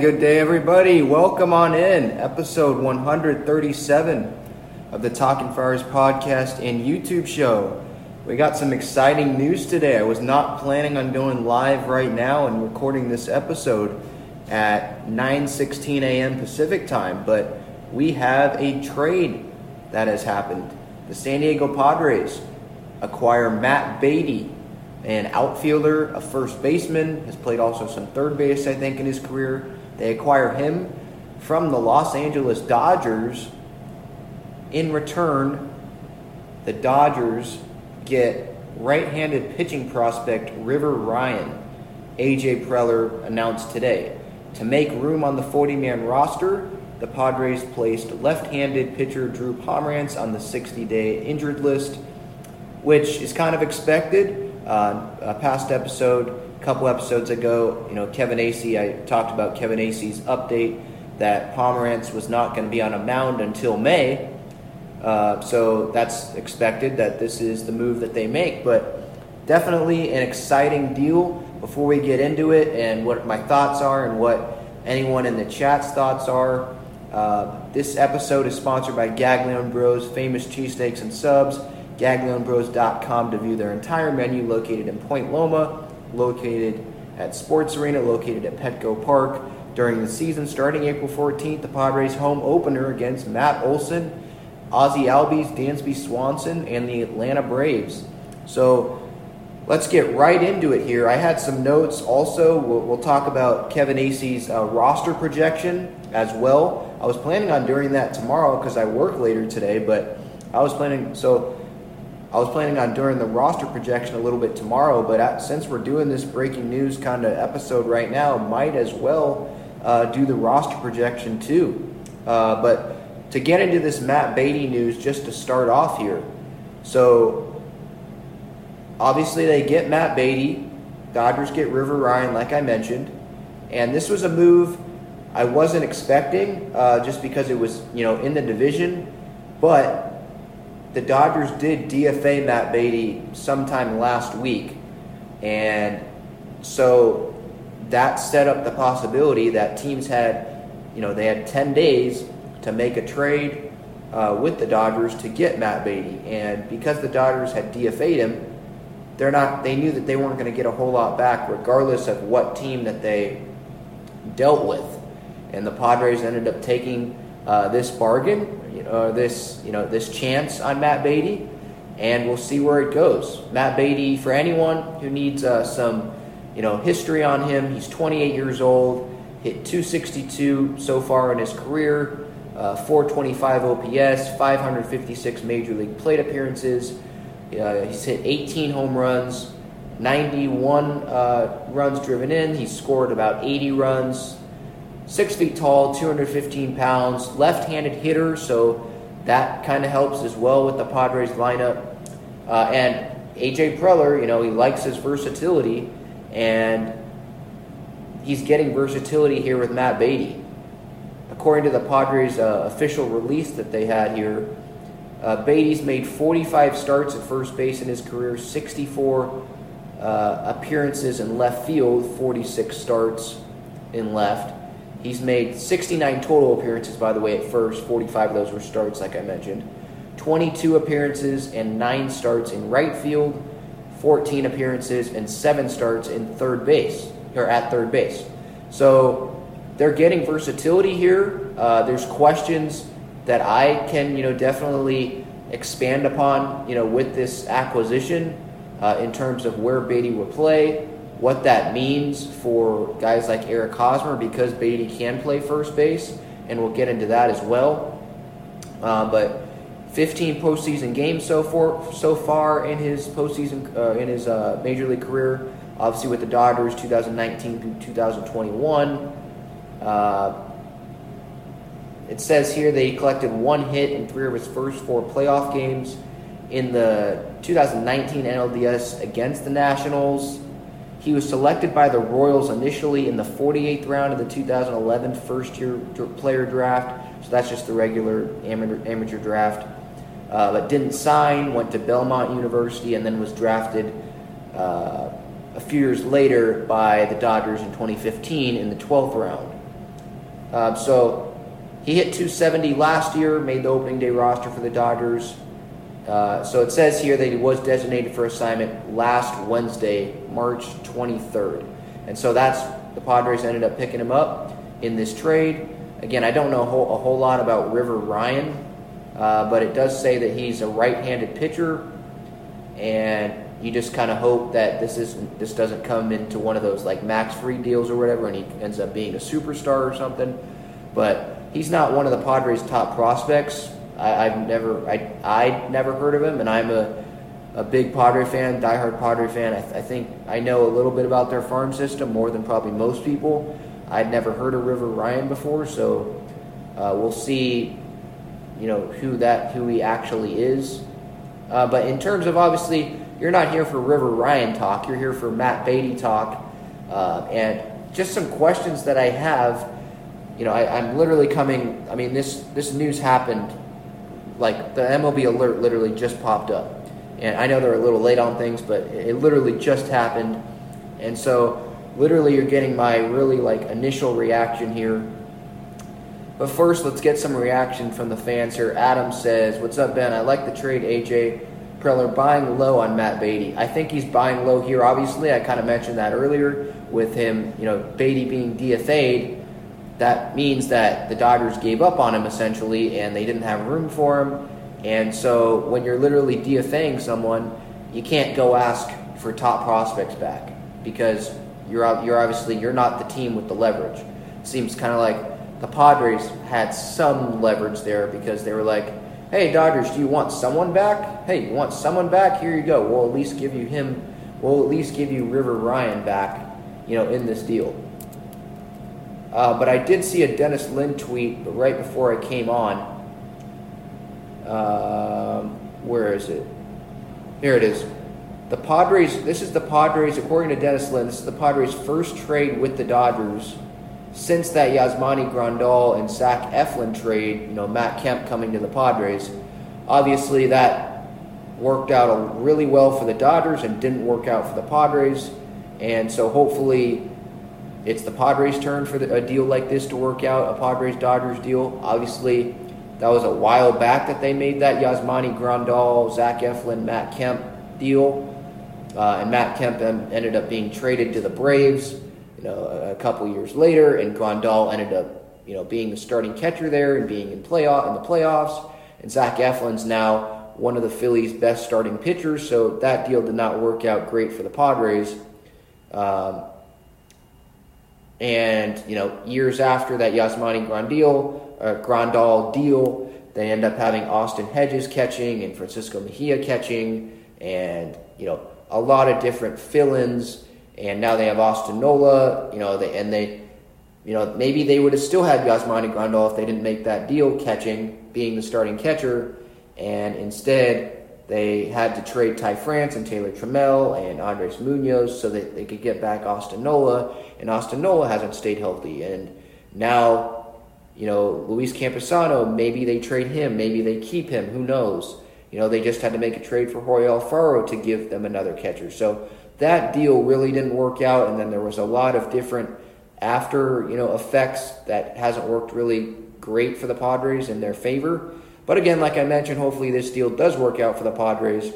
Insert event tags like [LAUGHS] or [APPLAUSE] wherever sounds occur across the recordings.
good day, everybody. Welcome on in. Episode 137 of the Talking Friars podcast and YouTube show. We got some exciting news today. I was not planning on going live right now and recording this episode at 9:16 a.m. Pacific time, but we have a trade that has happened. The San Diego Padres acquire Matt Beaty, an outfielder, a first baseman, has played also some third base, I think, in his career. They acquire him from the Los Angeles Dodgers. In return, the Dodgers get right handed pitching prospect River Ryan, AJ Preller announced today. To make room on the 40 man roster, the Padres placed left handed pitcher Drew Pomeranz on the 60 day injured list, which is kind of expected. Uh, a past episode, couple episodes ago, you know, Kevin Acee, I talked about Kevin Acee's update that Pomeranz was not going to be on a mound until May. Uh, so that's expected that this is the move that they make. But definitely an exciting deal. Before we get into it and what my thoughts are and what anyone in the chat's thoughts are, uh, this episode is sponsored by Gaglione Bros, famous cheesesteaks and subs gaglionebros.com to view their entire menu located in Point Loma, located at Sports Arena, located at Petco Park. During the season starting April 14th, the Padres home opener against Matt Olson, Ozzie Albies, Dansby Swanson, and the Atlanta Braves. So let's get right into it here. I had some notes also. We'll, we'll talk about Kevin Acee's uh, roster projection as well. I was planning on doing that tomorrow because I work later today, but I was planning so I was planning on doing the roster projection a little bit tomorrow, but at, since we're doing this breaking news kind of episode right now, might as well uh, do the roster projection too. Uh, but to get into this Matt Beaty news, just to start off here, so obviously they get Matt Beaty, Dodgers get River Ryan, like I mentioned, and this was a move I wasn't expecting, uh, just because it was you know in the division, but the Dodgers did DFA Matt Beaty sometime last week, and so that set up the possibility that teams had, you know, they had 10 days to make a trade uh, with the Dodgers to get Matt Beaty, and because the Dodgers had DFA'd him, they're not. They knew that they weren't going to get a whole lot back, regardless of what team that they dealt with, and the Padres ended up taking uh, this bargain uh, this you know this chance on Matt Beaty, and we'll see where it goes. Matt Beaty, for anyone who needs uh, some, you know, history on him, he's 28 years old, hit 262 so far in his career, uh, 425 OPS, 556 major league plate appearances. Uh, he's hit 18 home runs, 91 uh, runs driven in. He's scored about 80 runs. Six feet tall, 215 pounds, left handed hitter, so that kind of helps as well with the Padres lineup. Uh, and AJ Preller, you know, he likes his versatility, and he's getting versatility here with Matt Beaty. According to the Padres' uh, official release that they had here, uh, Beaty's made 45 starts at first base in his career, 64 uh, appearances in left field, 46 starts in left. He's made 69 total appearances, by the way, at first. 45 of those were starts, like I mentioned. 22 appearances and 9 starts in right field, 14 appearances and 7 starts in third base, or at third base. So they're getting versatility here. Uh, there's questions that I can, you know, definitely expand upon, you know, with this acquisition uh, in terms of where Beaty will play, what that means for guys like Eric Hosmer because Beaty can play first base, and we'll get into that as well. Uh, but 15 postseason games so far so far in his postseason uh, in his uh, major league career. Obviously with the Dodgers, 2019 through 2021. Uh, it says here that he collected one hit in three of his first four playoff games in the 2019 NLDS against the Nationals. He was selected by the Royals initially in the 48th round of the 2011 first year player draft. So that's just the regular amateur, amateur draft. Uh, but didn't sign, went to Belmont University, and then was drafted uh, a few years later by the Dodgers in 2015 in the 12th round. Uh, so he hit 270 last year, made the opening day roster for the Dodgers. Uh, so it says here that he was designated for assignment last Wednesday, March 23rd. And so that's the Padres ended up picking him up in this trade. Again, I don't know a whole, a whole lot about River Ryan, uh, but it does say that he's a right-handed pitcher, and you just kind of hope that this is this doesn't come into one of those like Max Fried deals or whatever, and he ends up being a superstar or something. But he's not one of the Padres' top prospects. I, have never, I, I never heard of him, and I'm a, a big Padre fan, diehard Padre fan. I, th- I think I know a little bit about their farm system more than probably most people. I'd never heard of River Ryan before, so uh, we'll see, you know, who that who he actually is. Uh, but in terms of obviously, you're not here for River Ryan talk. You're here for Matt Beaty talk, uh, and just some questions that I have. You know, I, I'm literally coming. I mean, this this news happened like the MLB alert literally just popped up. And I know they're a little late on things, but it literally just happened. And so literally you're getting my really like initial reaction here. But first, let's get some reaction from the fans here. Adam says, "What's up, Ben? I like the trade, AJ Preller buying low on Matt Beaty. I think he's buying low here. Obviously, I kind of mentioned that earlier with him, you know, Beaty being DFA'd that means that the Dodgers gave up on him essentially and they didn't have room for him. And so when you're literally DFAing someone, you can't go ask for top prospects back because you're you're obviously you're not the team with the leverage. Seems kind of like the Padres had some leverage there because they were like, "Hey Dodgers, do you want someone back? Hey, you want someone back? Here you go. We'll at least give you him. We'll at least give you River Ryan back, you know, in this deal." Uh, but I did see a Dennis Lin tweet right before I came on. Um, where is it? Here it is. The Padres, this is the Padres, according to Dennis Lin, this is the Padres' first trade with the Dodgers since that Yasmani Grandal and Zach Eflin trade, you know, Matt Kemp coming to the Padres. Obviously, that worked out really well for the Dodgers and didn't work out for the Padres. And so hopefully it's the Padres' turn for the, a deal like this to work out, a Padres Dodgers deal. Obviously, that was a while back that they made that Yasmani Grandal, Zach Eflin, Matt Kemp deal. Uh, and Matt Kemp ended up being traded to the Braves, you know, a, a couple years later, and Grandal ended up, you know, being the starting catcher there and being in playoff in the playoffs. And Zach Eflin's now one of the Phillies' best starting pitchers. So that deal did not work out great for the Padres. Um, and you know, years after that Yasmani Grandal, uh, Grandal deal, they end up having Austin Hedges catching and Francisco Mejia catching, and you know, a lot of different fill-ins. And now they have Austin Nola, you know, they, and they, you know, maybe they would have still had Yasmani Grandal if they didn't make that deal catching, being the starting catcher, and instead they had to trade Ty France and Taylor Trammell and Andres Munoz so that they could get back Austin Nola, and Austin Nola hasn't stayed healthy. And now, you know, Luis Campusano, maybe they trade him, maybe they keep him, who knows? You know, they just had to make a trade for Jorge Alfaro to give them another catcher. So that deal really didn't work out, and then there was a lot of different after, you know, effects that hasn't worked really great for the Padres in their favor. But again, like I mentioned, hopefully this deal does work out for the Padres.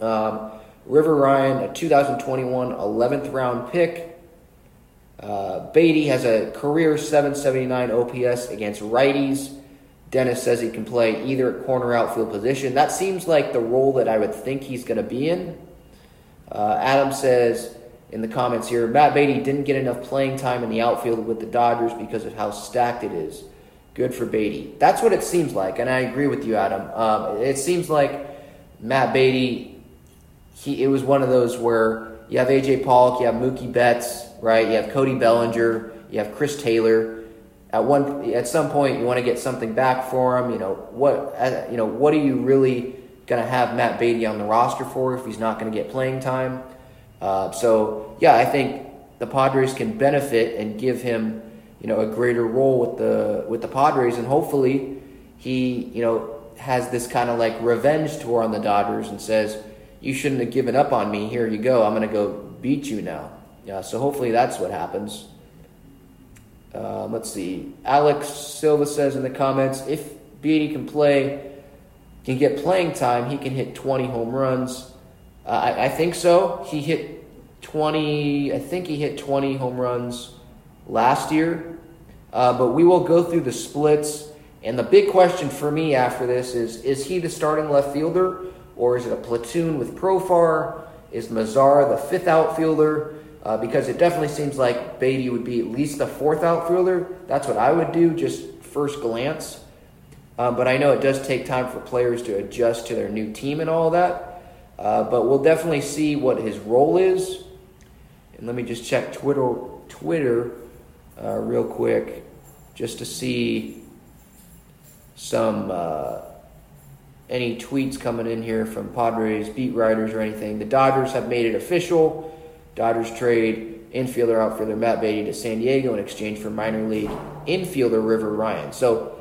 Um, River Ryan, a 2021 11th round pick. Uh, Beaty has a career 779 OPS against righties. Dennis says he can play either corner outfield position. That seems like the role that I would think he's going to be in. Uh, Adam says in the comments here Matt Beaty didn't get enough playing time in the outfield with the Dodgers because of how stacked it is. Good for Beaty. That's what it seems like, and I agree with you, Adam. Um, it seems like Matt Beaty, he, it was one of those where you have AJ Pollock, you have Mookie Betts, right? You have Cody Bellinger, you have Chris Taylor. At one, at some point, you want to get something back for him. You know what? Uh, you know what are you really going to have Matt Beaty on the roster for if he's not going to get playing time? Uh, so yeah, I think the Padres can benefit and give him you know a greater role with the with the Padres, and hopefully he you know has this kind of like revenge tour on the Dodgers and says you shouldn't have given up on me. Here you go. I'm to go beat you now. Yeah. So hopefully that's what happens. Uh, let's see. Alex Silva says in the comments if Beaty can play, can get playing time, he can hit 20 home runs. Uh, I, I think so. He hit 20. I think he hit 20 home runs last year. Uh, but we will go through the splits. And the big question for me after this is is he the starting left fielder or is it a platoon with Profar? Is Mazara the fifth outfielder? Uh, because it definitely seems like Beaty would be at least the fourth outfielder. That's what I would do, just first glance. Um, but I know it does take time for players to adjust to their new team and all that. Uh, but we'll definitely see what his role is. And let me just check Twitter. Twitter uh, real quick just to see some uh, any tweets coming in here from Padres beat writers or anything. The Dodgers have made it official. Dodgers trade infielder outfielder Matt Beaty to San Diego in exchange for minor league infielder River Ryan. So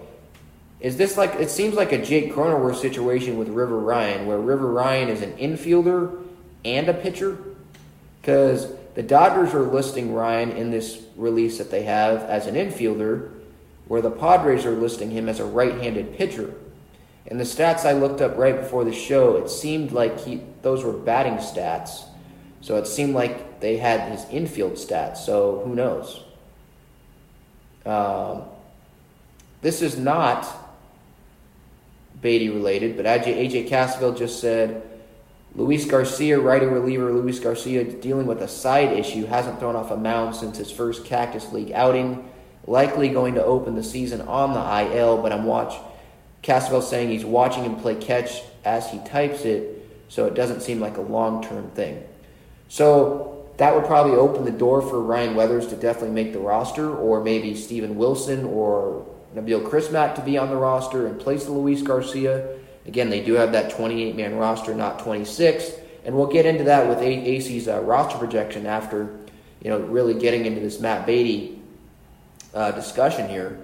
is this like it seems like a Jake Cronenworth situation with River Ryan, where River Ryan is an infielder and a pitcher? Because the Dodgers are listing Ryan in this release that they have as an infielder, where the Padres are listing him as a right handed pitcher. And the stats I looked up right before the show, it seemed like he those were batting stats. So it seemed like they had his infield stats. So who knows? Um, this is not Beaty related, but AJ, AJ just said Luis Garcia, righty reliever Luis Garcia, dealing with a side issue, hasn't thrown off a mound since his first Cactus League outing. Likely going to open the season on the IL, but I'm watch. Cassavell saying he's watching him play catch as he types it, so it doesn't seem like a long term thing. So that would probably open the door for Ryan Weathers to definitely make the roster, or maybe Steven Wilson or Nabil Crismatt to be on the roster and place Luis Garcia. Again, they do have that 28 man roster, not 26. And we'll get into that with Acee's uh, roster projection after, you know, really getting into this Matt Beaty uh, discussion here.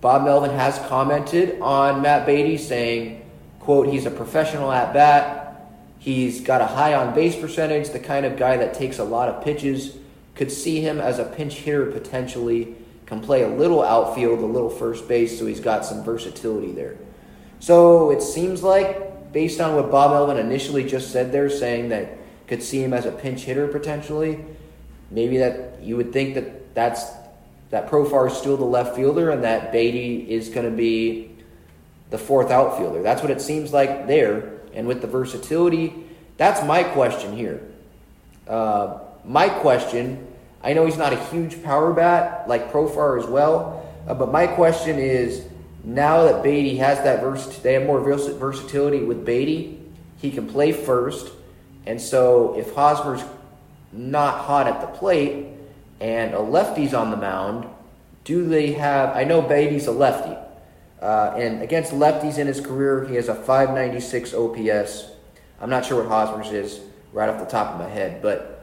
Bob Melvin has commented on Matt Beaty saying, quote, he's a professional at bat. He's got a high on base percentage, the kind of guy that takes a lot of pitches. Could see him as a pinch hitter potentially. Can play a little outfield, a little first base, so he's got some versatility there. So it seems like, based on what Bob Melvin initially just said there, saying that could see him as a pinch hitter potentially, maybe that you would think that that's that Profar is still the left fielder and that Beaty is going to be the fourth outfielder. That's what it seems like there. And with the versatility, that's my question here. Uh, my question I know he's not a huge power bat like Profar as well, uh, but my question is now that Beaty has that vers- they have more vers- versatility with Beaty. he can play first, and so if Hosmer's not hot at the plate and a lefty's on the mound, do they have? I know Beaty's a lefty, uh, and against lefties in his career, he has a 596 OPS. I'm not sure what Hosmer's is right off the top of my head, but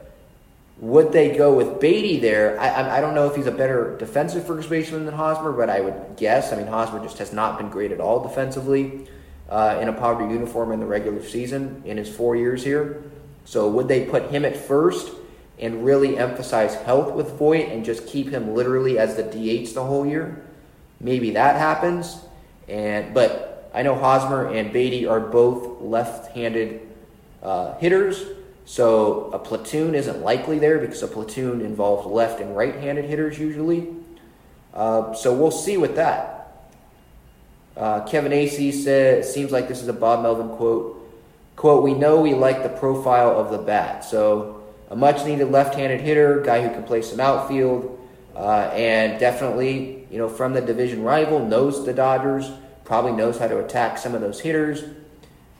would they go with Beaty there? I, I don't know if he's a better defensive first baseman than Hosmer, but I would guess. I mean, Hosmer just has not been great at all defensively uh, in a Padre uniform in the regular season in his four years here. So would they put him at first and really emphasize health with Voit and just keep him literally as the DH the whole year? Maybe that happens. And but I know Hosmer and Beaty are both left-handed uh, hitters. So a platoon isn't likely there because a platoon involves left and right handed hitters usually. Uh, so we'll see with that. Uh, Kevin Acee said, seems like this is a Bob Melvin quote. Quote, we know we like the profile of the bat. So a much needed left handed hitter, guy who can play some outfield, uh, and definitely, you know, from the division rival, knows the Dodgers, probably knows how to attack some of those hitters.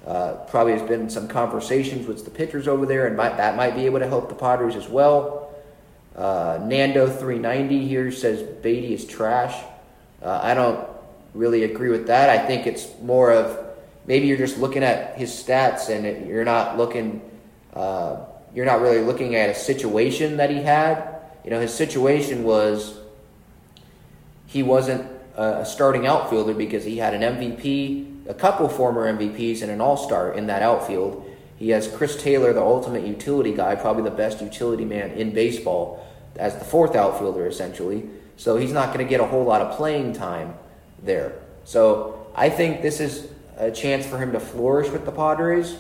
Uh, probably has been some conversations with the pitchers over there, and might, that might be able to help the Padres as well. Uh, Nando 390 here says Beaty is trash. Uh, I don't really agree with that. I think it's more of maybe you're just looking at his stats and it, you're not looking, uh, you're not really looking at a situation that he had. You know, his situation was he wasn't a starting outfielder because he had an MVP a couple former MVPs and an All Star in that outfield. He has Chris Taylor, the ultimate utility guy, probably the best utility man in baseball, as the fourth outfielder essentially. So he's not going to get a whole lot of playing time there. So I think this is a chance for him to flourish with the Padres.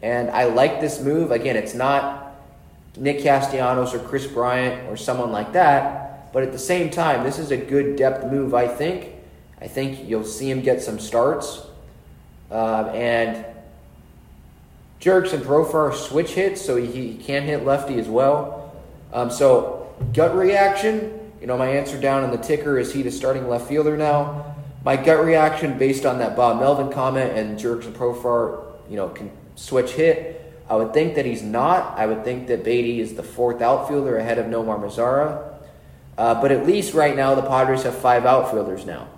And I like this move. Again, it's not Nick Castellanos or Kris Bryant or someone like that. But at the same time, this is a good depth move, I think. I think you'll see him get some starts. Uh, and Jurickson Profar switch hits, so he, he can hit lefty as well. Um, so gut reaction, you know, my answer down in the ticker is he the starting left fielder now. My gut reaction, based on that Bob Melvin comment and Jurickson Profar, you know, can switch hit. I would think that he's not. I would think that Beaty is the fourth outfielder ahead of Nomar Mazara. Uh, but at least right now, the Padres have five outfielders now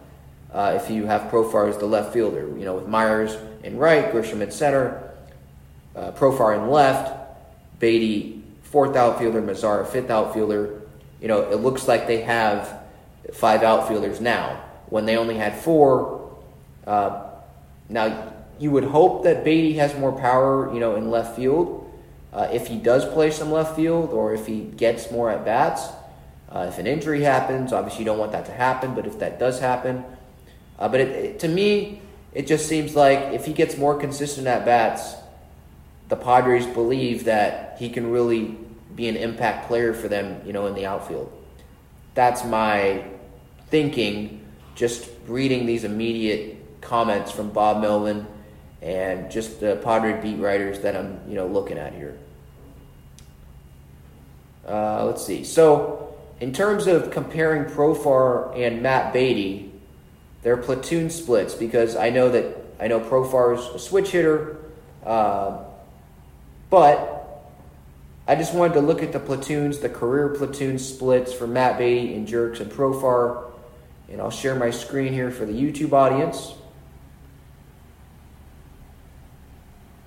uh, if you have Profar as the left fielder. You know, with Myers in right, Grisham in center, uh, Profar in left, Beaty fourth outfielder, Mazara fifth outfielder. You know, it looks like they have five outfielders now when they only had four. Uh, now, you would hope that Beaty has more power, you know, in left field. Uh, if he does play some left field or if he gets more at bats. Uh, if an injury happens, obviously you don't want that to happen, but if that does happen, uh, but it, it, to me, it just seems like if he gets more consistent at bats, the Padres believe that he can really be an impact player for them, you know, in the outfield. That's my thinking, just reading these immediate comments from Bob Melvin and just the Padre beat writers that I'm, you know, looking at here. Uh, let's see. So, in terms of comparing Profar and Matt Beaty, they're platoon splits because I know that I know Profar's a switch hitter, uh, but I just wanted to look at the platoons, the career platoon splits for Matt Beaty and Jurickson Profar, and I'll share my screen here for the YouTube audience.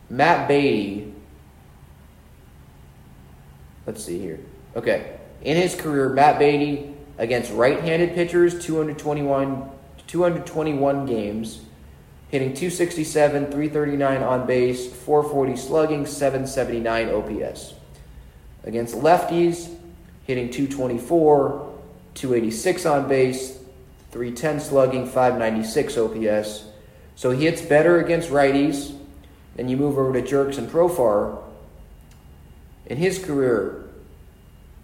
Matt Beaty, let's see here. Okay, in his career, Matt Beaty against right-handed pitchers, 221 221 games, hitting 267, 339 on base, 440 slugging, 779 OPS. Against lefties, hitting 224, 286 on base, 310 slugging, 596 OPS. So he hits better against righties. Then you move over to Jurickson Profar. In his career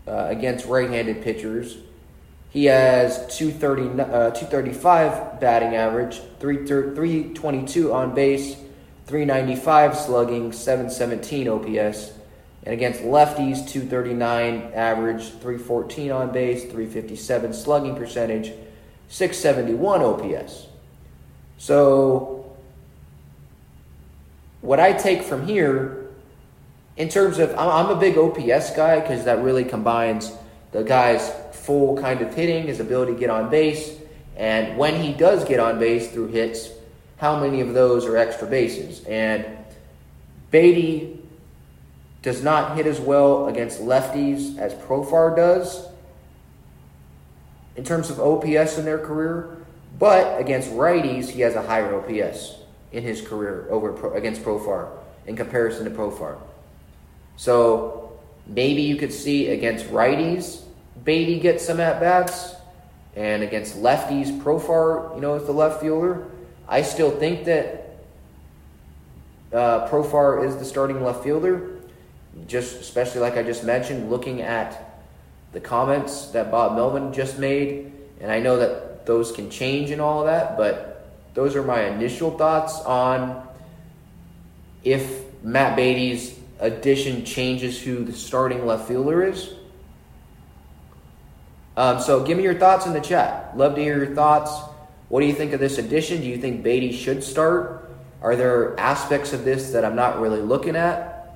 uh, against right handed pitchers, He has 230, uh, 235 batting average, 322 on base, 395 slugging, 717 OPS. And against lefties, 239 average, 314 on base, 357 slugging percentage, 671 OPS. So, what I take from here, in terms of, I'm a big OPS guy because that really combines the guy's full kind of hitting, his ability to get on base, and when he does get on base through hits, how many of those are extra bases. And Beaty does not hit as well against lefties as Profar does in terms of OPS in their career, but against righties, he has a higher OPS in his career over against Profar in comparison to Profar. So maybe you could see against righties, Beaty gets some at bats, and against lefties, Profar, you know, is the left fielder. I still think that uh, Profar is the starting left fielder just especially like I just mentioned, looking at the comments that Bob Melvin just made, and I know that those can change and all of that, but those are my initial thoughts on if Matt Beaty's addition changes who the starting left fielder is. Um, so give me your thoughts in the chat. Love to hear your thoughts. What do you think of this addition? Do you think Beaty should start? Are there aspects of this that I'm not really looking at?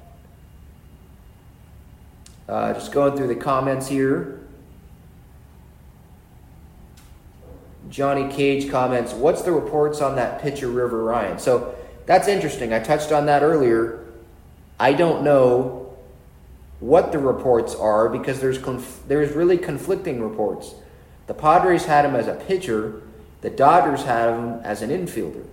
Uh, just going through the comments here. Johnny Cage comments, What's the reports on that pitcher, River Ryan? So that's interesting. I touched on that earlier. I don't know what the reports are because there's, conf- there's really conflicting reports. The Padres had him as a pitcher, the Dodgers had him as an infielder.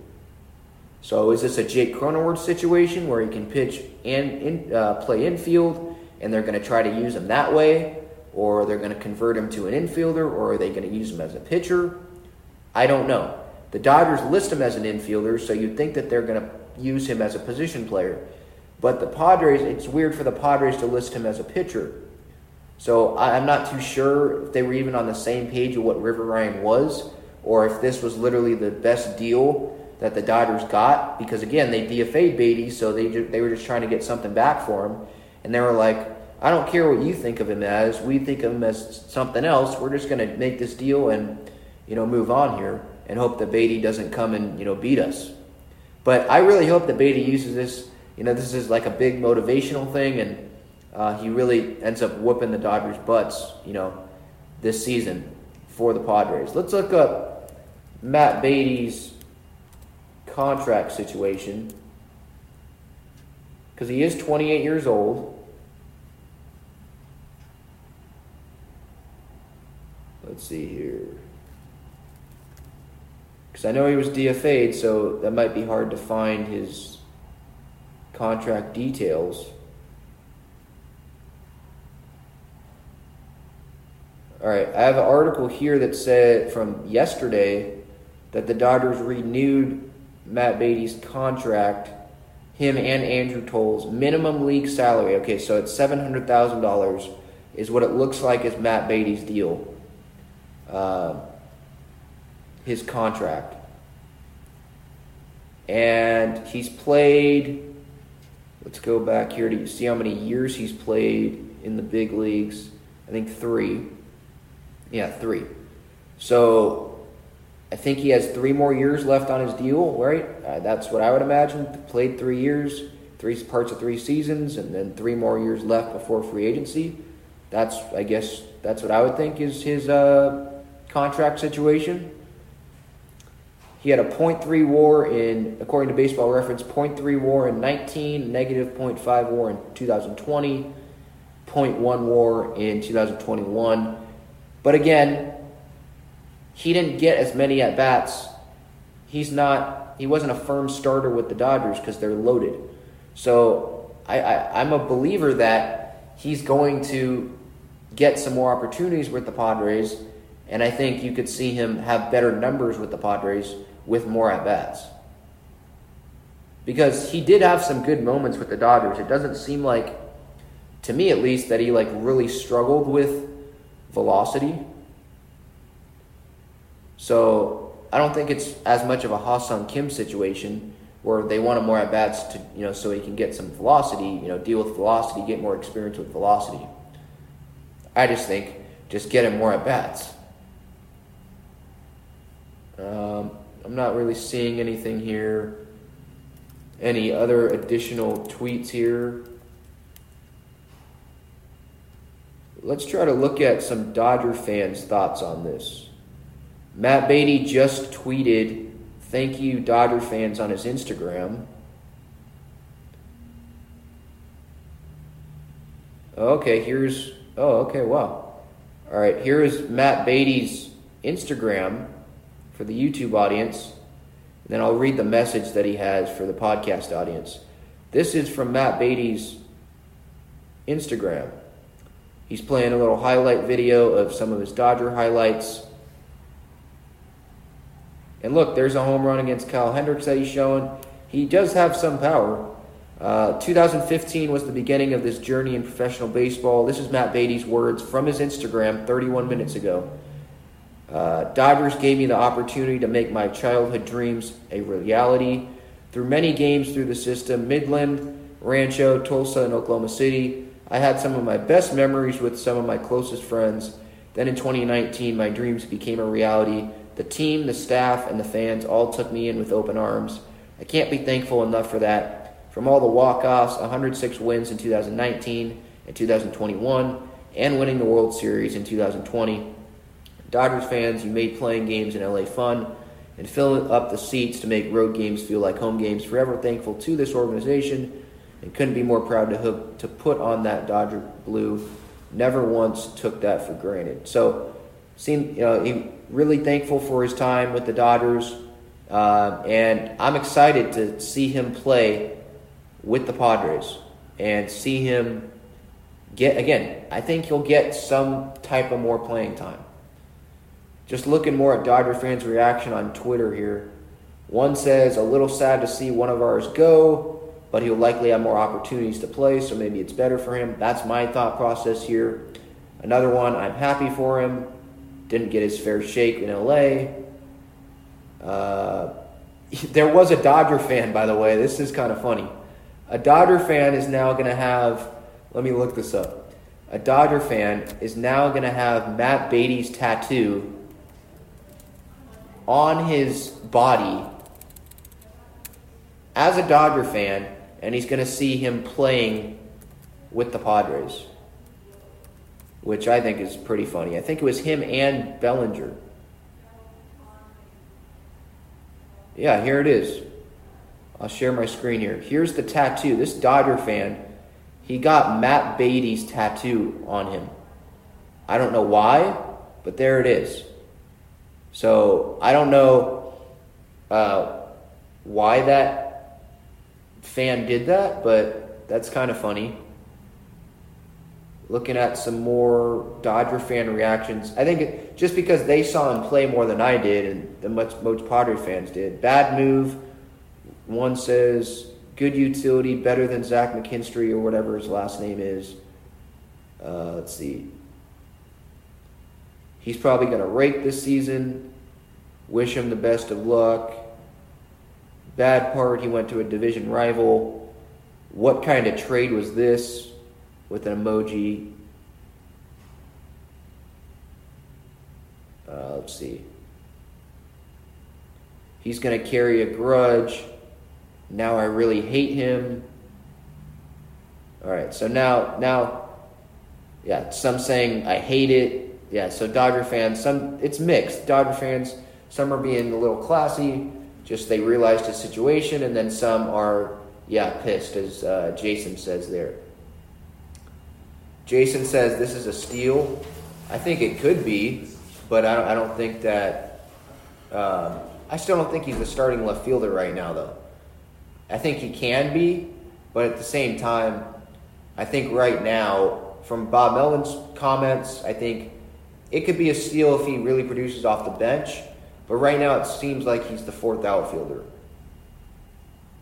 So is this a Jake Cronenworth situation where he can pitch and in, uh, play infield? and they're going to try to use him that way, or they're going to convert him to an infielder, or are they going to use him as a pitcher? I don't know. The Dodgers list him as an infielder, so you'd think that they're going to use him as a position player. But the Padres, it's weird for the Padres to list him as a pitcher. So I'm not too sure if they were even on the same page of what River Ryan was, or if this was literally the best deal that the Dodgers got. Because again, they DFA'd Beaty, so they they were just trying to get something back for him and they were like, I don't care what you think of him as. We think of him as something else. We're just going to make this deal and, you know, move on here and hope that Beaty doesn't come and, you know, beat us. But I really hope that Beaty uses this. You know, this is like a big motivational thing, and uh, he really ends up whooping the Dodgers' butts, you know, this season for the Padres. Let's look up Matt Beaty's contract situation because he is 28 years old. Let's see here. Because I know he was DFA'd, so that might be hard to find his contract details. All right, I have an article here that said from yesterday that the Dodgers renewed Matt Beaty's contract, him and Andrew Toles' minimum league salary. Okay, so it's seven hundred thousand dollars is what it looks like is Matt Beaty's deal uh, his contract. And he's played, let's go back here to see how many years he's played in the big leagues. I think three. Yeah, three. So I think he has three more years left on his deal, right? Uh, that's what I would imagine. Played three years, three parts of three seasons, and then three more years left before free agency. That's, I guess, that's what I would think is his uh, contract situation. He had a .3 WAR in, according to Baseball Reference, .3 WAR in 19, negative .5 WAR in 2020, .1 WAR in 2021. But again, he didn't get as many at bats. He's not. He wasn't a firm starter with the Dodgers because they're loaded. So I, I, I'm a believer that he's going to get some more opportunities with the Padres and I think you could see him have better numbers with the Padres with more at bats. Because he did have some good moments with the Dodgers. It doesn't seem like, to me at least, that he like really struggled with velocity. So I don't think it's as much of a Ha-Seong Kim situation where they want him more at bats to you know so he can get some velocity, you know, deal with velocity, get more experience with velocity. I just think just get him more at bats. Um, I'm not really seeing anything here. Any other additional tweets here? Let's try to look at some Dodger fans' thoughts on this. Matt Beaty just tweeted, Thank you, Dodger fans, on his Instagram. Okay, here's. Oh, okay, wow. All right, here is Matt Beaty's Instagram for the YouTube audience. Then I'll read the message that he has for the podcast audience. This is from Matt Beaty's Instagram. He's playing a little highlight video of some of his Dodger highlights. And look, there's a home run against Kyle Hendricks that he's showing. He does have some power. Uh, 2015 was the beginning of this journey in professional baseball. This is Matt Beaty's words from his Instagram 31 minutes ago. Uh, Dodgers gave me the opportunity to make my childhood dreams a reality. Through many games through the system, Midland, Rancho, Tulsa, and Oklahoma City, I had some of my best memories with some of my closest friends. Then in 2019, my dreams became a reality. The team, the staff, and the fans all took me in with open arms. I can't be thankful enough for that. From all the walk offs, 106 wins in 2019 and 2021, and winning the World Series in 2020. Dodgers fans, you made playing games in LA fun and filling up the seats to make road games feel like home games. Forever thankful to this organization and couldn't be more proud to hook, to put on that Dodger blue. Never once took that for granted. So, seemed you know, really thankful for his time with the Dodgers, uh, and I'm excited to see him play with the Padres and see him get again. I think he'll get some type of more playing time. Just looking more at Dodger fans' reaction on Twitter here. One says, a little sad to see one of ours go, but he'll likely have more opportunities to play, so maybe it's better for him. That's my thought process here. Another one, I'm happy for him. Didn't get his fair shake in LA. Uh, [LAUGHS] there was a Dodger fan, by the way. This is kind of funny. A Dodger fan is now going to have, let me look this up. A Dodger fan is now going to have Matt Beaty's tattoo on his body as a Dodger fan, and he's going to see him playing with the Padres, which I think is pretty funny. I think it was him and Bellinger. Yeah, here it is. I'll share my screen here. Here's the tattoo. This Dodger fan, he got Matt Beaty's tattoo on him. I don't know why, but there it is. So I don't know uh, why that fan did that, but that's kind of funny. Looking at some more Dodger fan reactions, I think just because they saw him play more than I did, and the much most Padre fans did. Bad move. One says good utility, better than Zach McKinstry or whatever his last name is. Uh, let's see. He's probably going to rake this season. Wish him the best of luck. Bad part, he went to a division rival. What kind of trade was this? With an emoji. Uh, let's see. He's going to carry a grudge. Now I really hate him. All right, so now, now, yeah, some saying I hate it yeah, so Dodger fans, some it's mixed. Dodger fans, some are being a little classy, just they realized the situation, and then some are, yeah, pissed, as uh, Jason says there. Jason says this is a steal. I think it could be, but I don't, I don't think that. Um, I still don't think he's the starting left fielder right now, though. I think he can be, but at the same time, I think right now, from Bob Melvin's comments, I think it could be a steal if he really produces off the bench, but right now it seems like he's the fourth outfielder.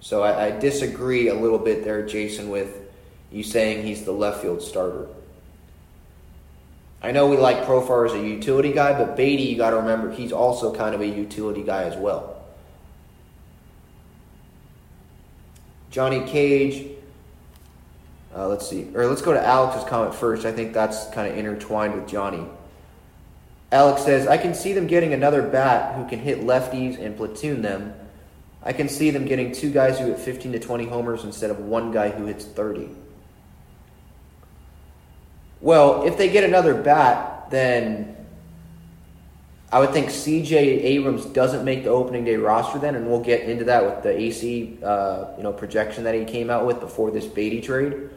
So I, I disagree a little bit there, Jason, with you saying he's the left field starter. I know we like Profar as a utility guy, but Beaty, you got to remember, he's also kind of a utility guy as well. Johnny Cage. Uh, let's see. Or let's go to Alex's comment first. I think that's kind of intertwined with Johnny. Alex says, I can see them getting another bat who can hit lefties and platoon them. I can see them getting two guys who hit 15 to 20 homers instead of one guy who hits 30. Well, if they get another bat, then I would think CJ Abrams doesn't make the opening day roster then, and we'll get into that with the Acee uh, you know projection that he came out with before this Beaty trade.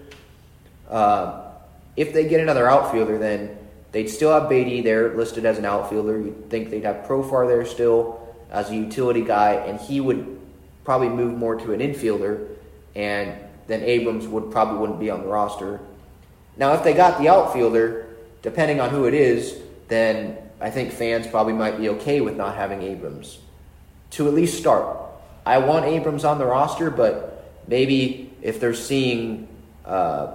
Uh, if they get another outfielder, then they'd still have Beaty there listed as an outfielder. You'd think they'd have Profar there still as a utility guy, and he would probably move more to an infielder, and then Abrams would probably wouldn't be on the roster. Now, if they got the outfielder, depending on who it is, then I think fans probably might be okay with not having Abrams to at least start. I want Abrams on the roster, but maybe if they're seeing uh,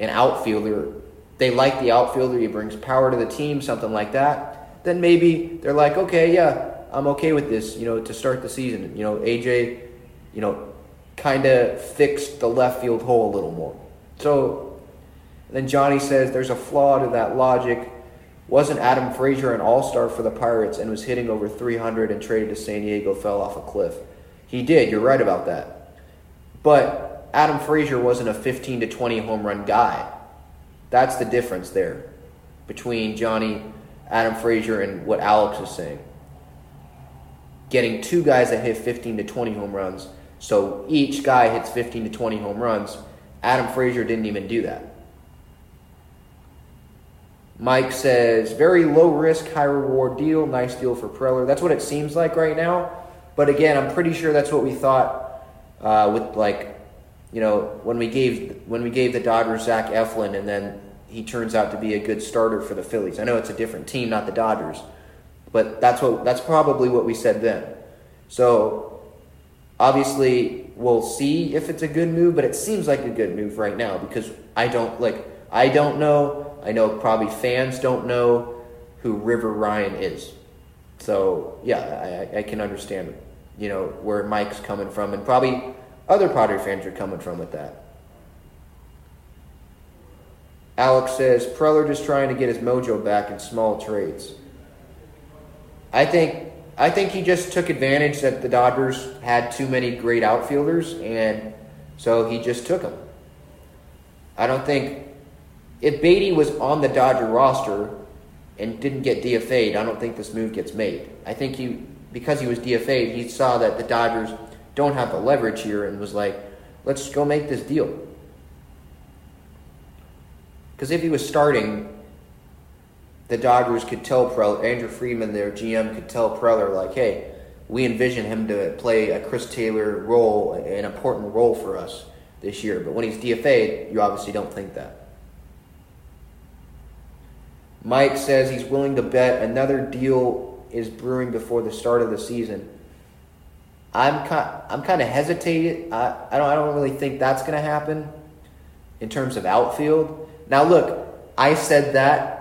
an outfielder, they like the outfielder, he brings power to the team, something like that, then maybe they're like, okay, yeah, I'm okay with this, you know, to start the season. You know, AJ, you know, kind of fixed the left field hole a little more. So then Johnny says there's a flaw to that logic wasn't Adam Frazier an all star for the Pirates and was hitting over 300 and traded to San Diego fell off a cliff? He did, you're right about that. But Adam Frazier wasn't a 15 to 20 home run guy. That's the difference there between Johnny, Adam Frazier, and what Alex is saying. Getting two guys that hit 15 to 20 home runs, so each guy hits 15 to 20 home runs. Adam Frazier didn't even do that. Mike says, very low risk, high reward deal. Nice deal for Preller. That's what it seems like right now. But again, I'm pretty sure that's what we thought uh, with like, you know, when we gave when we gave the Dodgers Zach Eflin, and then he turns out to be a good starter for the Phillies. I know it's a different team, not the Dodgers, but that's what that's probably what we said then. So obviously, we'll see if it's a good move, but it seems like a good move right now because I don't like I don't know I know probably fans don't know who River Ryan is. So yeah, I, I can understand, you know, where Mike's coming from, and probably other pottery fans are coming from with that. Alex says Preller just trying to get his mojo back in small trades. I think I think he just took advantage that the Dodgers had too many great outfielders, and so he just took them. I don't think if Beaty was on the Dodger roster and didn't get DFA'd, I don't think this move gets made. I think he, because he was DFA'd, he saw that the Dodgers don't have the leverage here and was like, let's go make this deal. Because if he was starting, the Dodgers could tell Preller, Andrew Friedman, their GM, could tell Preller, like, hey, we envision him to play a Chris Taylor role, an important role for us this year. But when he's DFA'd, you obviously don't think that. Mike says he's willing to bet another deal is brewing before the start of the season. I'm kind, I'm kind of hesitated. I, I don't, I don't really think that's going to happen in terms of outfield. Now, look, I said that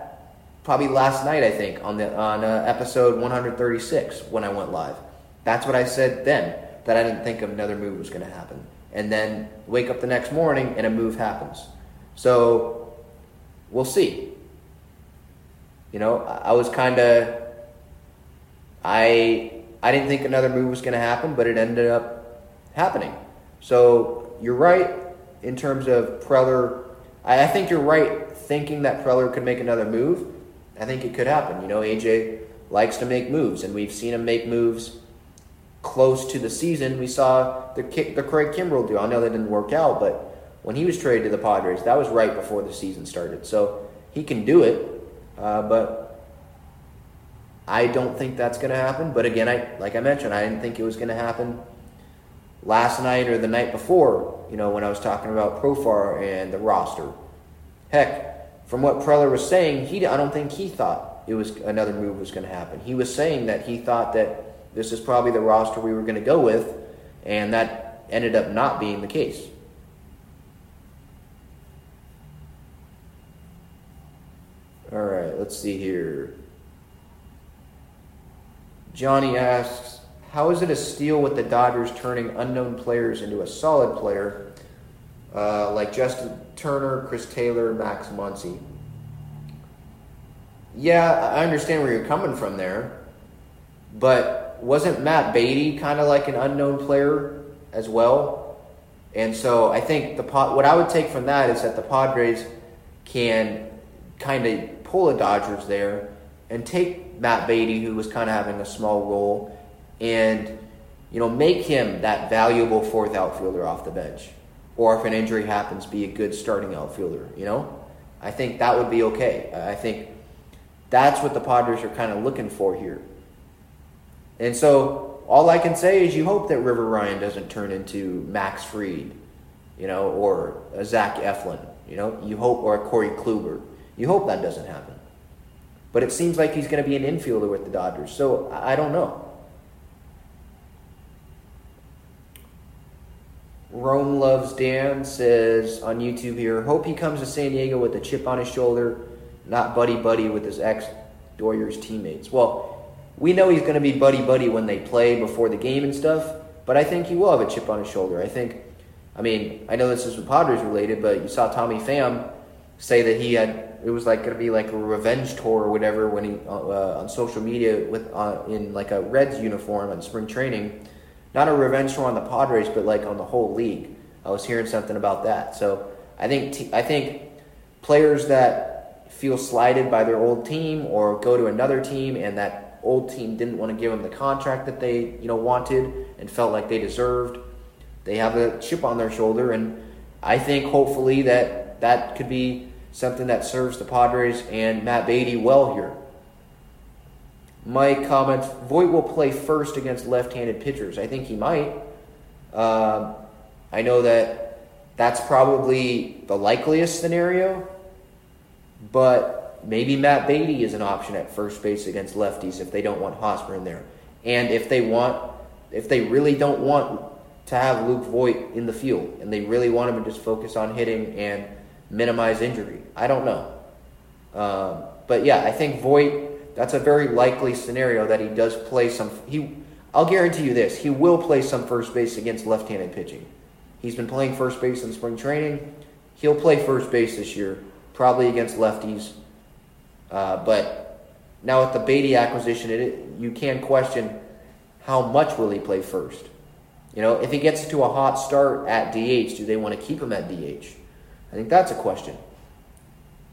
probably last night. I think on the on uh, episode 136 when I went live. That's what I said then. That I didn't think another move was going to happen, and then wake up the next morning and a move happens. So we'll see. You know, I was kind of I I didn't think another move was going to happen, but it ended up happening. So you're right in terms of Preller. I, I think you're right thinking that Preller could make another move. I think it could happen. You know, AJ likes to make moves, and we've seen him make moves close to the season. We saw the the Craig Kimbrel deal. I know that didn't work out, but when he was traded to the Padres, that was right before the season started. So he can do it. Uh, but I don't think that's going to happen. But again, I like I mentioned, I didn't think it was going to happen last night or the night before. You know, when I was talking about Profar and the roster. Heck, from what Preller was saying, he I don't think he thought it was another move was going to happen. He was saying that he thought that this is probably the roster we were going to go with, and that ended up not being the case. All right, let's see here. Johnny asks, "How is it a steal with the Dodgers turning unknown players into a solid player, uh, like Justin Turner, Chris Taylor, Max Muncy?" Yeah, I understand where you're coming from there, but wasn't Matt Beaty kind of like an unknown player as well? And so I think the what I would take from that is that the Padres can kind of pull a Dodgers there and take Matt Beaty, who was kind of having a small role, and you know make him that valuable fourth outfielder off the bench, or if an injury happens, be a good starting outfielder. You know, I think that would be okay. I think that's what the Padres are kind of looking for here. And so all I can say is you hope that River Ryan doesn't turn into Max Fried, you know, or a Zach Eflin, you know, you hope, or a Corey Kluber. You hope that doesn't happen. But it seems like he's going to be an infielder with the Dodgers, so I don't know. Rome Loves Dan says on YouTube here, hope he comes to San Diego with a chip on his shoulder not buddy buddy with his ex Doyers teammates. Well, we know he's going to be buddy buddy when they play before the game and stuff, but I think he will have a chip on his shoulder. I think, I mean, I know this is with Padres related, but you saw Tommy Pham say that he had it was like going to be like a revenge tour or whatever when he uh, on social media with uh, in like a Reds uniform on spring training. Not a revenge tour on the Padres, but like on the whole league. I was hearing something about that. So I think t- I think players that feel slighted by their old team or go to another team and that old team didn't want to give them the contract that they you know wanted and felt like they deserved they have a chip on their shoulder and i think hopefully that that could be something that serves the padres and matt Beaty well here. Mike comments voit will play first against left-handed pitchers. I think he might. Uh, i know that that's probably the likeliest scenario but maybe Matt Beaty is an option at first base against lefties if they don't want Hosmer in there. And if they want, if they really don't want to have Luke Voit in the field and they really want him to just focus on hitting and minimize injury, I don't know. Um, but yeah, I think Voit, that's a very likely scenario that he does play some. He, I'll guarantee you this: he will play some first base against left-handed pitching. He's been playing first base in spring training. He'll play first base this year probably against lefties. Uh, but now with the Beaty acquisition, it, you can question how much will he play first. You know, if he gets to a hot start at DH, do they want to keep him at DH? I think that's a question.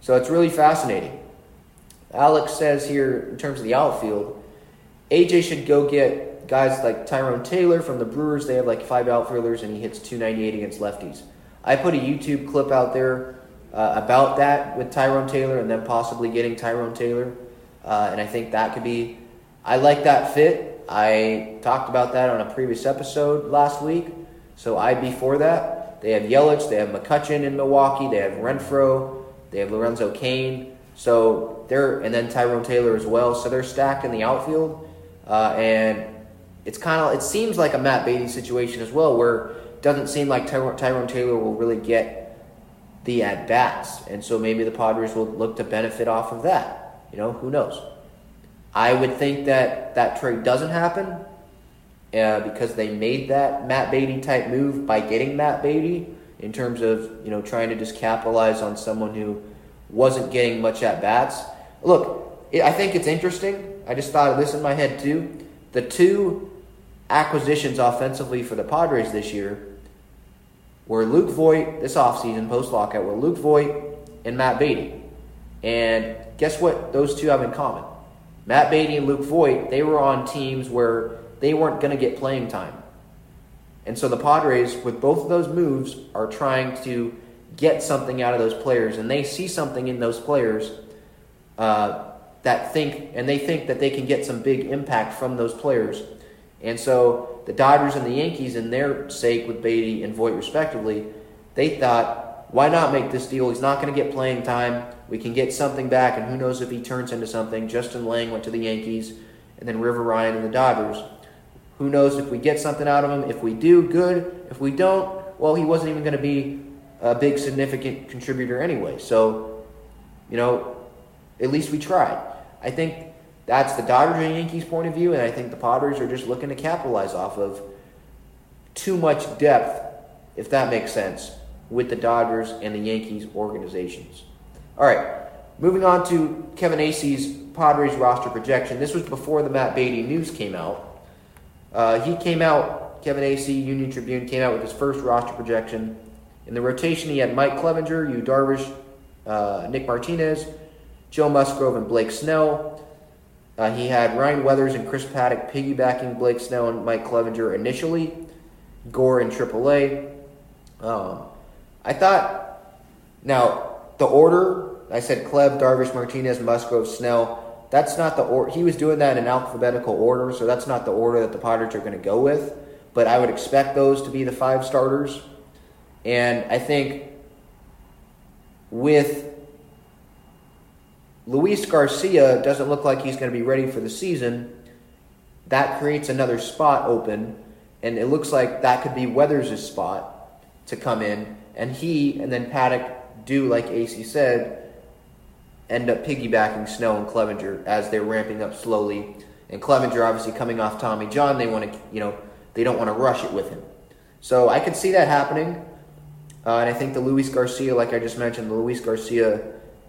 So it's really fascinating. Alex says here, in terms of the outfield, AJ should go get guys like Tyrone Taylor from the Brewers. They have like five outfielders, and he hits 298 against lefties. I put a YouTube clip out there uh, about that with Tyrone Taylor and then possibly getting Tyrone Taylor. Uh, and I think that could be, I like that fit. I talked about that on a previous episode last week. So I'd be for that. They have Yelich, they have McCutchen in Milwaukee, they have Renfroe, they have Lorenzo Cain. So they're, and then Tyrone Taylor as well. So they're stacked in the outfield. Uh, and it's kind of, it seems like a Matt Beaty situation as well, where it doesn't seem like Ty- Tyrone Taylor will really get the at bats. And so maybe the Padres will look to benefit off of that. You know, who knows? I would think that that trade doesn't happen uh, because they made that Matt Beaty type move by getting Matt Beaty in terms of, you know, trying to just capitalize on someone who wasn't getting much at bats. Look, I think it's interesting. I just thought of this in my head too. The two acquisitions offensively for the Padres this year were Luke Voit this offseason, post lockout, were Luke Voit and Matt Beaty. And guess what those two have in common? Matt Beaty and Luke Voit, they were on teams where they weren't going to get playing time. And so the Padres, with both of those moves, are trying to get something out of those players. And they see something in those players uh, that think, and they think that they can get some big impact from those players. And so the Dodgers and the Yankees, in their sake with Beaty and Voit respectively, they thought, why not make this deal? He's not going to get playing time. We can get something back, and who knows if he turns into something. Justin Lange went to the Yankees, and then River Ryan and the Dodgers. Who knows if we get something out of him? If we do, good. If we don't, well, he wasn't even going to be a big significant contributor anyway. So, you know, at least we tried. I think that's the Dodgers and Yankees point of view, and I think the Padres are just looking to capitalize off of too much depth, if that makes sense, with the Dodgers and the Yankees organizations. All right, moving on to Kevin Acee's Padres roster projection. This was before the Matt Beaty news came out. Uh, he came out, Kevin Acee, Union Tribune, came out with his first roster projection. In the rotation, he had Mike Clevinger, Yu Darvish, uh, Nick Martinez, Joe Musgrove, and Blake Snell. Uh, he had Ryan Weathers and Chris Paddack piggybacking Blake Snell and Mike Clevinger initially. Gore in AAA. Um, I thought, now, the order, I said Cleb, Darvish, Martinez, Musgrove, Snell. That's not the order. He was doing that in alphabetical order, so that's not the order that the Padres are going to go with. But I would expect those to be the five starters. And I think with Luis Garcia doesn't look like he's going to be ready for the season, that creates another spot open and it looks like that could be Weathers' spot to come in, and he and then Paddack do like Acee said, end up piggybacking Snow and Clevinger as they're ramping up slowly. And Clevinger obviously coming off Tommy John, they want to you know they don't want to rush it with him. So I could see that happening, uh, and I think the Luis Garcia, like I just mentioned, the Luis Garcia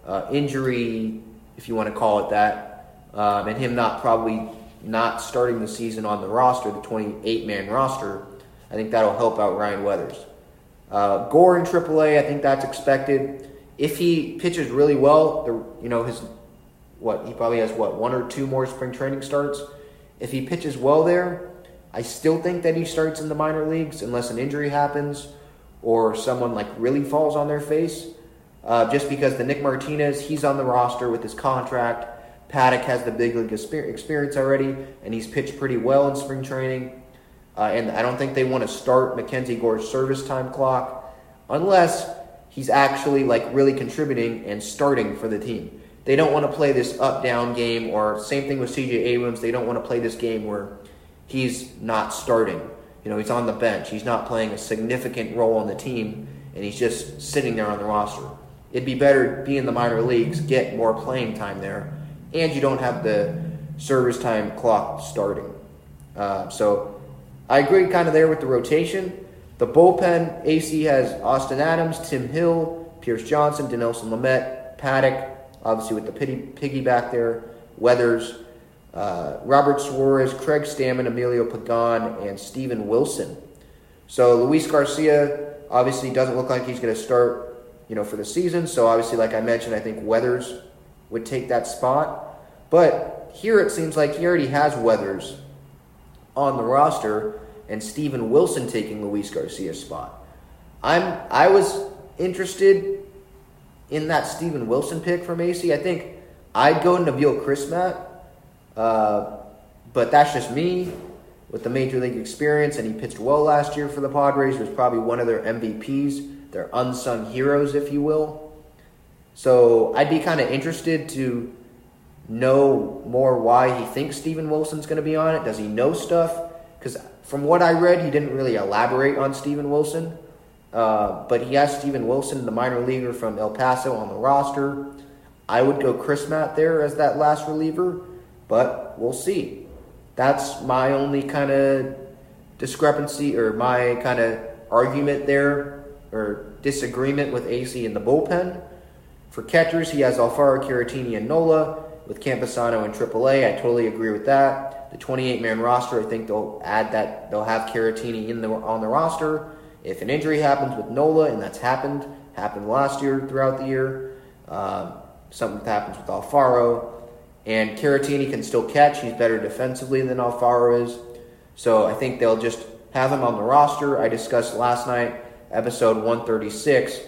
uh, injury, if you want to call it that, um, and him not probably not starting the season on the roster, the 28 man roster, I think that'll help out Ryan Weathers. Uh, Gore in AAA, I think that's expected. If he pitches really well, the, you know his what he probably has what one or two more spring training starts. If he pitches well there, I still think that he starts in the minor leagues unless an injury happens or someone like really falls on their face. Uh, just because the Nick Martinez, he's on the roster with his contract. Paddack has the big league experience already, and he's pitched pretty well in spring training. Uh, and I don't think they want to start Mackenzie Gore's service time clock unless he's actually like really contributing and starting for the team. They don't want to play this up down game, or same thing with CJ Abrams. They don't want to play this game where he's not starting. You know, he's on the bench. He's not playing a significant role on the team, and he's just sitting there on the roster. It'd be better be in the minor leagues, get more playing time there, and you don't have the service time clock starting. Uh, so I agree kind of there with the rotation. The bullpen, Acee has Austin Adams, Tim Hill, Pierce Johnson, Dinelson Lamet, Paddack, obviously with the piggy, piggyback there, Weathers, uh, Robert Suarez, Craig Stammen, Emilio Pagan, and Steven Wilson. So Luis Garcia obviously doesn't look like he's going to start, you know, for the season. So obviously, like I mentioned, I think Weathers would take that spot. But here it seems like he already has Weathers on the roster and Steven Wilson taking Luis Garcia's spot. I'm I was interested in that Steven Wilson pick from Acee. I think I'd go Nabil Crismatt, uh, but that's just me with the major league experience, and he pitched well last year for the Padres. He was probably one of their MVPs, their unsung heroes, if you will. So I'd be kind of interested to know more why he thinks Steven Wilson's going to be on it? Does he know stuff? Because from what I read, he didn't really elaborate on Steven Wilson. Uh, but he has Steven Wilson, the minor leaguer from El Paso, on the roster. I would go Crismatt there as that last reliever, but we'll see. That's my only kind of discrepancy or my kind of argument there or disagreement with Acee in the bullpen. For catchers, he has Alfaro Caratini and Nola with Campusano in AAA. I totally agree with that. The 28 man roster, I think they'll add that they'll have Caratini in the on the roster. If an injury happens with Nola, and that's happened, happened last year throughout the year, um, something that happens with Alfaro, and Caratini can still catch. He's better defensively than Alfaro is. So I think they'll just have him on the roster. I discussed last night, episode 136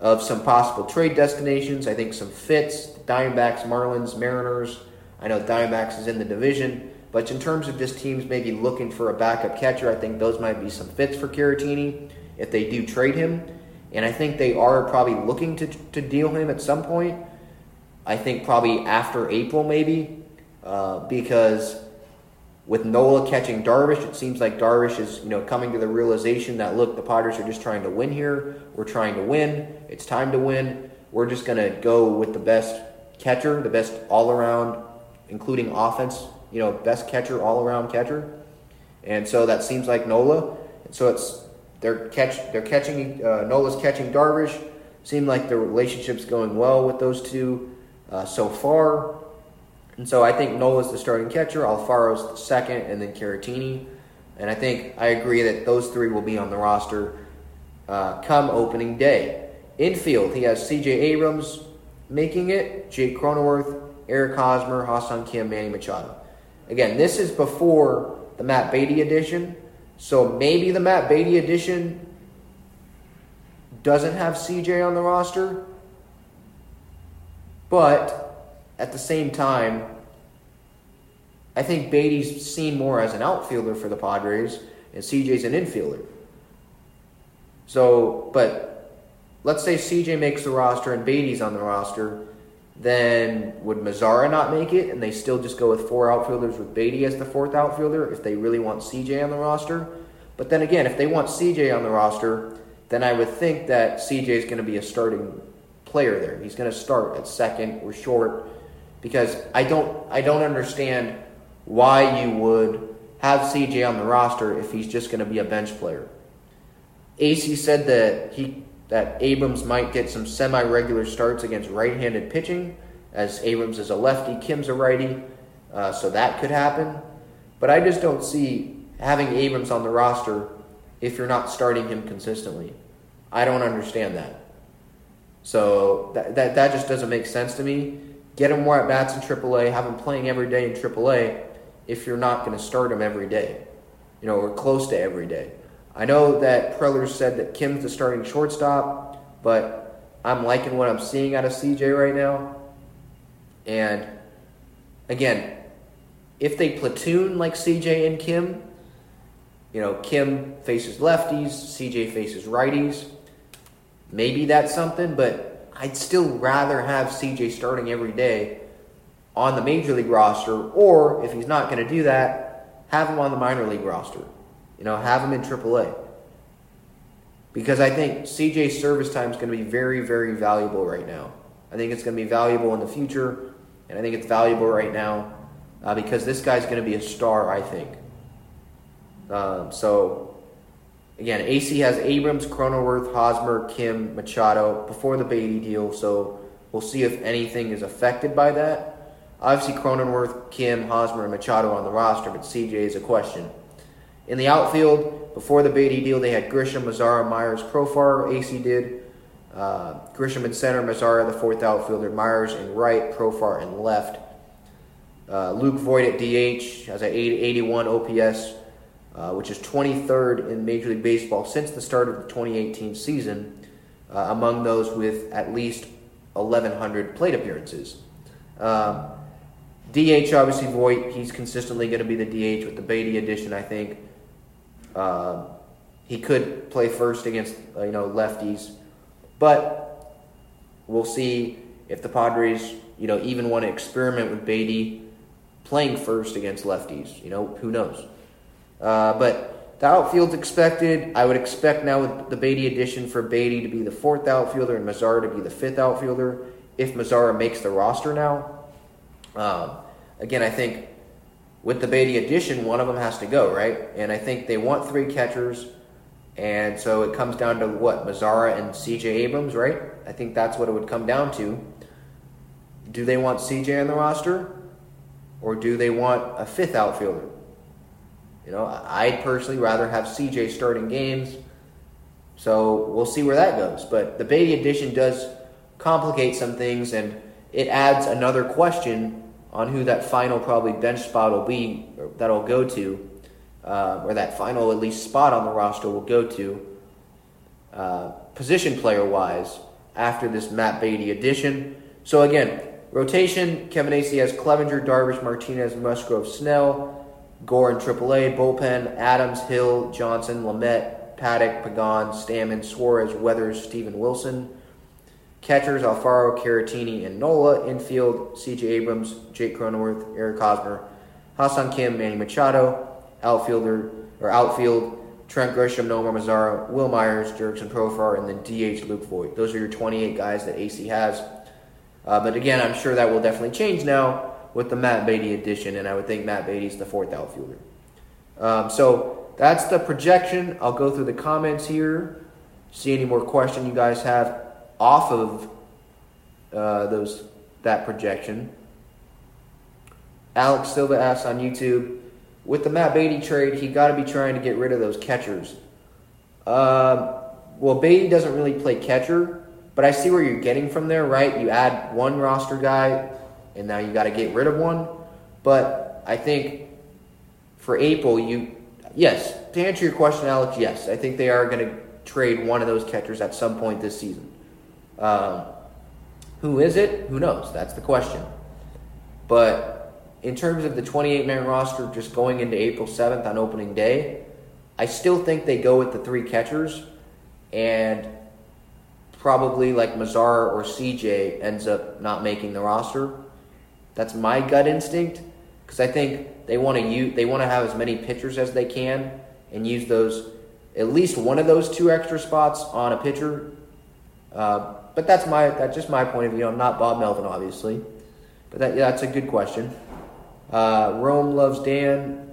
of some possible trade destinations. I think some fits Diamondbacks, Marlins, Mariners. I know Diamondbacks is in the division, but in terms of just teams maybe looking for a backup catcher, I think those might be some fits for Caratini if they do trade him. And I think they are probably looking to, to deal him at some point. I think probably after April, maybe, uh, because with Nola catching Darvish, it seems like Darvish is you know coming to the realization that look, the Padres are just trying to win here. We're trying to win. It's time to win. We're just gonna go with the best catcher, the best all around, including offense, you know, best catcher, all around catcher. And so that seems like Nola. And so it's they're catch they're catching uh, Nola's catching Darvish. Seemed like the relationship's going well with those two uh, so far. And so I think Nola's the starting catcher, Alfaro's the second, and then Caratini. And I think I agree that those three will be on the roster uh, come opening day. Infield, he has C.J. Abrams making it, Jake Cronenworth, Eric Hosmer, Ha-Seong Kim, Manny Machado. Again, this is before the Matt Beaty edition, so maybe the Matt Beaty edition doesn't have CJ on the roster, but at the same time, I think Beaty's seen more as an outfielder for the Padres, and CJ's an infielder. So, but let's say CJ makes the roster and Beaty's on the roster, then would Mazara not make it and they still just go with four outfielders with Beaty as the fourth outfielder if they really want CJ on the roster? But then again, if they want CJ on the roster, then I would think that CJ is going to be a starting player there. He's going to start at second or short because I don't I don't understand why you would have CJ on the roster if he's just going to be a bench player. Acee said that he that Abrams might get some semi-regular starts against right-handed pitching, as Abrams is a lefty, Kim's a righty, uh, so that could happen. But I just don't see having Abrams on the roster if you're not starting him consistently. I don't understand that. So that, that, that just doesn't make sense to me. Get him more at bats in AAA, have him playing every day in AAA if you're not going to start him every day, you know, or close to every day. I know that Preller said that Kim's the starting shortstop, but I'm liking what I'm seeing out of CJ right now. And again, if they platoon like CJ and Kim, you know, Kim faces lefties, CJ faces righties, maybe that's something, but I'd still rather have CJ starting every day on the major league roster, or if he's not going to do that, have him on the minor league roster. You know, have him in AAA. Because I think CJ's service time is going to be very, very valuable right now. I think it's going to be valuable in the future, and I think it's valuable right now uh, because this guy's going to be a star, I think. Um, so, again, Acee has Abrams, Cronenworth, Hosmer, Kim, Machado before the Beaty deal, so we'll see if anything is affected by that. Obviously, Cronenworth, Kim, Hosmer, and Machado on the roster, but CJ is a question. In the outfield, before the Beaty deal, they had Grisham, Mazara, Myers, Profar. Acee did. Uh, Grisham in center, Mazara the fourth outfielder, Myers in right, Profar in left. Uh, Luke Voit at DH has an 81 OPS, uh, which is 23rd in Major League Baseball since the start of the 2018 season, uh, among those with at least 1,100 plate appearances. Um, DH, obviously, Voit, he's consistently going to be the DH with the Beaty addition, I think. Uh, he could play first against uh, you know lefties, but we'll see if the Padres you know even want to experiment with Beaty playing first against lefties. You know who knows. Uh, but the outfield's expected. I would expect now with the Beaty addition for Beaty to be the fourth outfielder and Mazara to be the fifth outfielder if Mazara makes the roster now. Um, again, I think with the Beaty addition, one of them has to go, right? And I think they want three catchers. And so it comes down to what? Mazara and CJ Abrams, right? I think that's what it would come down to. Do they want CJ on the roster? Or do they want a fifth outfielder? You know, I'd personally rather have CJ starting games. So we'll see where that goes. But the Beaty addition does complicate some things and it adds another question on who that final probably bench spot will be that'll go to, uh, or that final at least spot on the roster will go to, uh, position player wise after this Matt Beaty addition. So again, rotation: Kevin Acee has Clevinger, Darvish, Martinez, Musgrove, Snell, Gore in AAA, bullpen: Adams, Hill, Johnson, Lamet, Paddack, Pagan, Stammen, Suarez, Weathers, Steven Wilson. Catchers Alfaro, Caratini, and Nola. Infield C.J. Abrams, Jake Cronenworth, Eric Hosmer, Ha-Seong Kim, Manny Machado. Outfielder or outfield Trent Grisham, Nomar Mazara, Wil Myers, Jurickson Profar, and then DH Luke Voit. Those are your 28 guys that Acee has. Uh, but again, I'm sure that will definitely change now with the Matt Beaty addition, and I would think Matt Beaty's the fourth outfielder. Um, so that's the projection. I'll go through the comments here, see any more question you guys have off of uh, those that projection. Alex Silva asks on YouTube, with the Matt Beaty trade, he got to be trying to get rid of those catchers. Uh, well, Beaty doesn't really play catcher, but I see where you're getting from there, right? You add one roster guy, and now you got to get rid of one. But I think for April, you yes. To answer your question, Alex, yes, I think they are going to trade one of those catchers at some point this season. Um, who is it? Who knows? That's the question. But in terms of the 28 man roster just going into April 7th on opening day, I still think they go with the three catchers and probably like Mazar or CJ ends up not making the roster. That's my gut instinct because I think they want to use they want to have as many pitchers as they can and use those at least one of those two extra spots on a pitcher. Uh, but that's my that's just my point of view. I'm not Bob Melvin, obviously, but that, yeah, that's a good question. Uh, Rome loves Dan,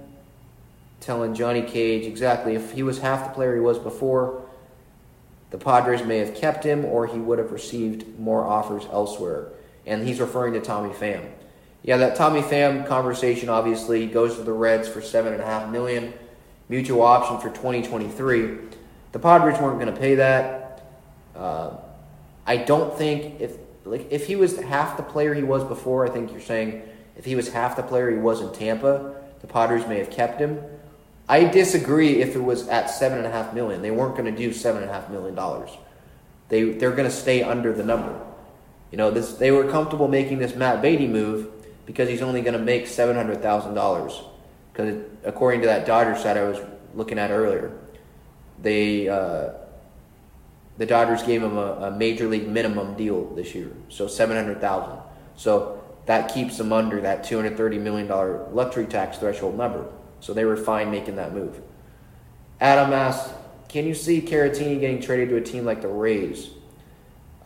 telling Johnny Cage exactly if he was half the player he was before, the Padres may have kept him, or he would have received more offers elsewhere. And he's referring to Tommy Pham. Yeah, that Tommy Pham conversation obviously goes to the Reds for seven and a half million, mutual option for 2023. The Padres weren't going to pay that. Uh, I don't think if like if he was half the player he was before, I think you're saying if he was half the player he was in Tampa, the Padres may have kept him. I disagree if it was at seven and a half million. They weren't going to do seven and a half million dollars. They they're going to stay under the number. You know, this they were comfortable making this Matt Beaty move because he's only going to make seven hundred thousand dollars. Because according to that Dodgers site I was looking at earlier, they uh, the Dodgers gave him a, a major league minimum deal this year, so seven hundred thousand. So that keeps them under that two hundred thirty million dollar luxury tax threshold number. So they were fine making that move. Adam asked, can you see Caratini getting traded to a team like the Rays?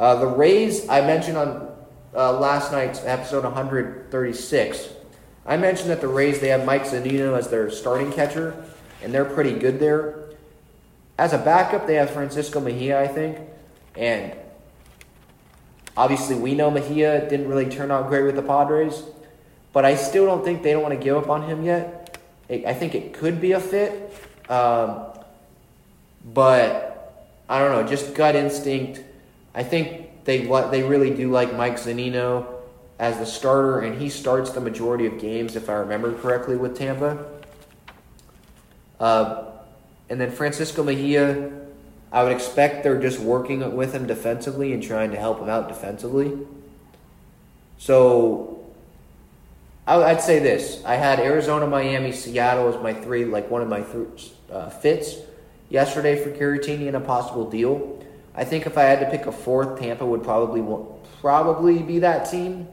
Uh, the Rays, I mentioned on uh, last night's episode 136, I mentioned that the Rays, they have Mike Zunino as their starting catcher, and they're pretty good there. As a backup, they have Francisco Mejia, I think, and obviously we know Mejia didn't really turn out great with the Padres, but I still don't think they don't want to give up on him yet. I think it could be a fit, um, but I don't know. Just gut instinct. I think they they really do like Mike Zunino as the starter, and he starts the majority of games, if I remember correctly, with Tampa. Uh, and then Francisco Mejia, I would expect they're just working with him defensively and trying to help him out defensively. So I'd say this: I had Arizona, Miami, Seattle as my three, like one of my th- uh, fits yesterday for Caratini and a possible deal. I think if I had to pick a fourth, Tampa would probably probably be that team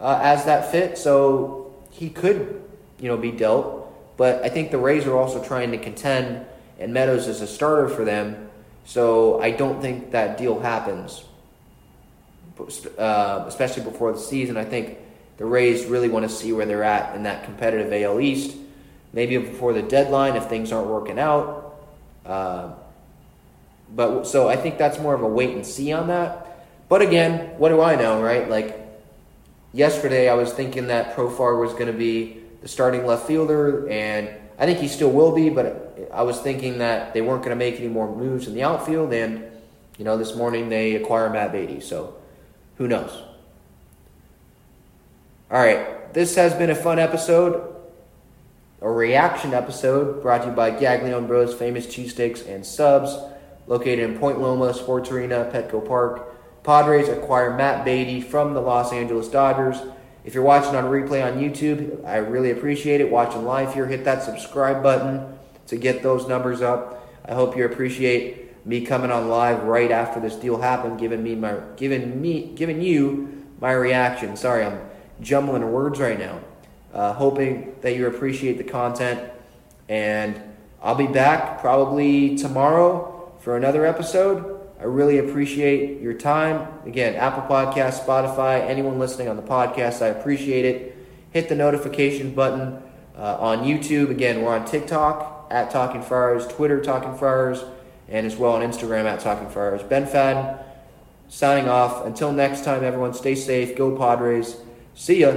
uh, as that fit. So he could, you know, be dealt. But I think the Rays are also trying to contend, and Meadows is a starter for them. So I don't think that deal happens, uh, especially before the season. I think the Rays really want to see where they're at in that competitive AL East. Maybe before the deadline if things aren't working out. Uh, but so I think that's more of a wait and see on that. But again, what do I know, right? Like yesterday, I was thinking that Profar was going to be the starting left fielder, and I think he still will be. But I was thinking that they weren't going to make any more moves in the outfield, and you know, this morning they acquire Matt Beaty, so who knows? All right, this has been a fun episode, a reaction episode brought to you by Gaglione Bros, famous cheesesteaks and subs, located in Point Loma Sports Arena, Petco Park. Padres acquire Matt Beaty from the Los Angeles Dodgers. If you're watching on replay on YouTube, I really appreciate it. Watching live here, hit that subscribe button to get those numbers up. I hope you appreciate me coming on live right after this deal happened, giving me my giving me giving you my reaction. Sorry, I'm jumbling words right now. Uh, hoping that you appreciate the content. And I'll be back probably tomorrow for another episode. I really appreciate your time. Again, Apple Podcast, Spotify, anyone listening on the podcast, I appreciate it. Hit the notification button uh, on YouTube. Again, we're on TikTok at Talking Friars, Twitter Talking Friars, and as well on Instagram at Talking Friars. Ben Fadden signing off. Until next time, everyone, stay safe. Go Padres. See ya.